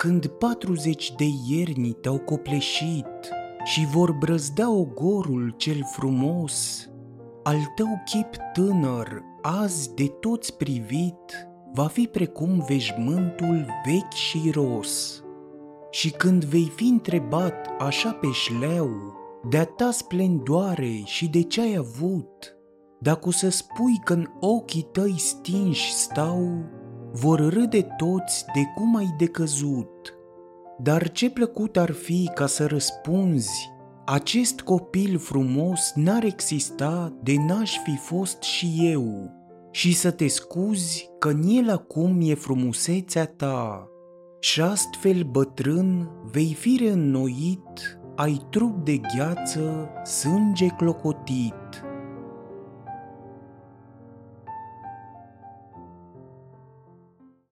când patruzeci de ierni te-au copleșit și vor brăzdea ogorul cel frumos, al tău chip tânăr, azi de toți privit, va fi precum veșmântul vechi și ros. Și când vei fi întrebat așa pe șleu, de-a ta splendoare și de ce ai avut, dacă o să spui că în ochii tăi stinși stau, vor râde toți de cum ai decăzut. Dar ce plăcut ar fi ca să răspunzi, acest copil frumos n-ar exista de n-aș fi fost și eu, și să te scuzi că în el acum e frumusețea ta. Și astfel bătrân vei fi reînnoit, ai trup de gheață, sânge clocotit